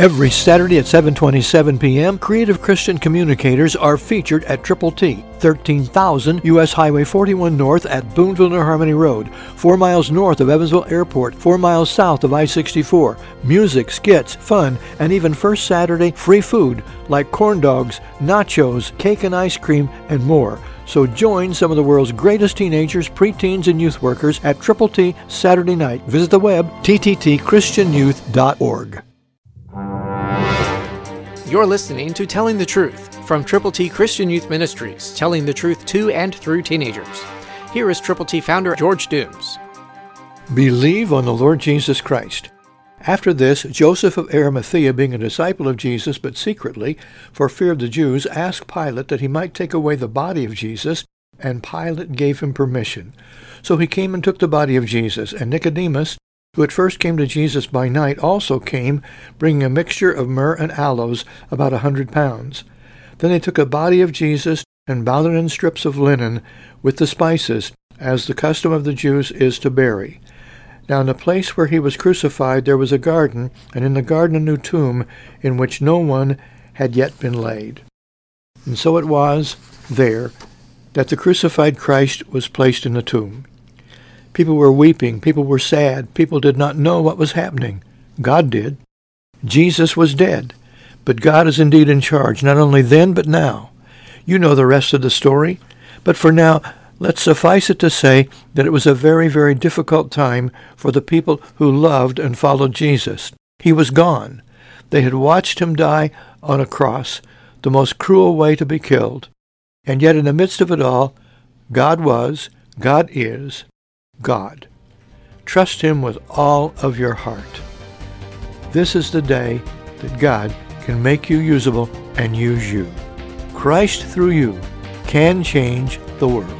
Every Saturday at 7:27 p.m., creative Christian communicators are featured at Triple T, 13,000 US Highway 41 North at Boonville New Harmony Road, 4 miles north of Evansville Airport, 4 miles south of I-64. Music, skits, fun, and even first Saturday free food like corn dogs, nachos, cake and ice cream, and more. So join some of the world's greatest teenagers, preteens, and youth workers at Triple T Saturday night. Visit the web tttchristianyouth.org. You're listening to Telling the Truth from Triple T Christian Youth Ministries, telling the truth to and through teenagers. Here is Triple T founder George Dooms. Believe on the Lord Jesus Christ. After this, Joseph of Arimathea, being a disciple of Jesus, but secretly, for fear of the Jews, asked Pilate that he might take away the body of Jesus, and Pilate gave him permission. So he came and took the body of Jesus, and Nicodemus, who at first came to Jesus by night, also came, bringing a mixture of myrrh and aloes, about a hundred pounds. Then they took a body of Jesus and bound it in strips of linen with the spices, as the custom of the Jews is to bury. Now in the place where he was crucified there was a garden, and in the garden a new tomb, in which no one had yet been laid. And so it was there that the crucified Christ was placed in the tomb. People were weeping. People were sad. People did not know what was happening. God did. Jesus was dead. But God is indeed in charge, not only then, but now. You know the rest of the story. But for now, let's suffice it to say that it was a very, very difficult time for the people who loved and followed Jesus. He was gone. They had watched him die on a cross, the most cruel way to be killed. And yet in the midst of it all, God was, God is, God. Trust Him with all of your heart. This is the day that God can make you usable and use you. Christ through you can change the world.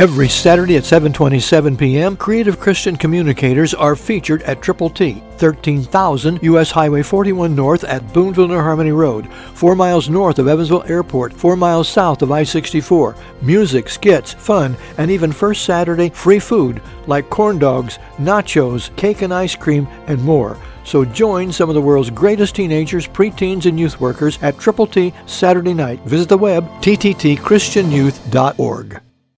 Every Saturday at 7:27 p.m., creative Christian communicators are featured at Triple T, 13,000 US Highway 41 North at Boonville New Harmony Road, 4 miles north of Evansville Airport, 4 miles south of I-64. Music, skits, fun, and even first Saturday free food like corn dogs, nachos, cake and ice cream, and more. So join some of the world's greatest teenagers, preteens, and youth workers at Triple T Saturday night. Visit the web tttchristianyouth.org.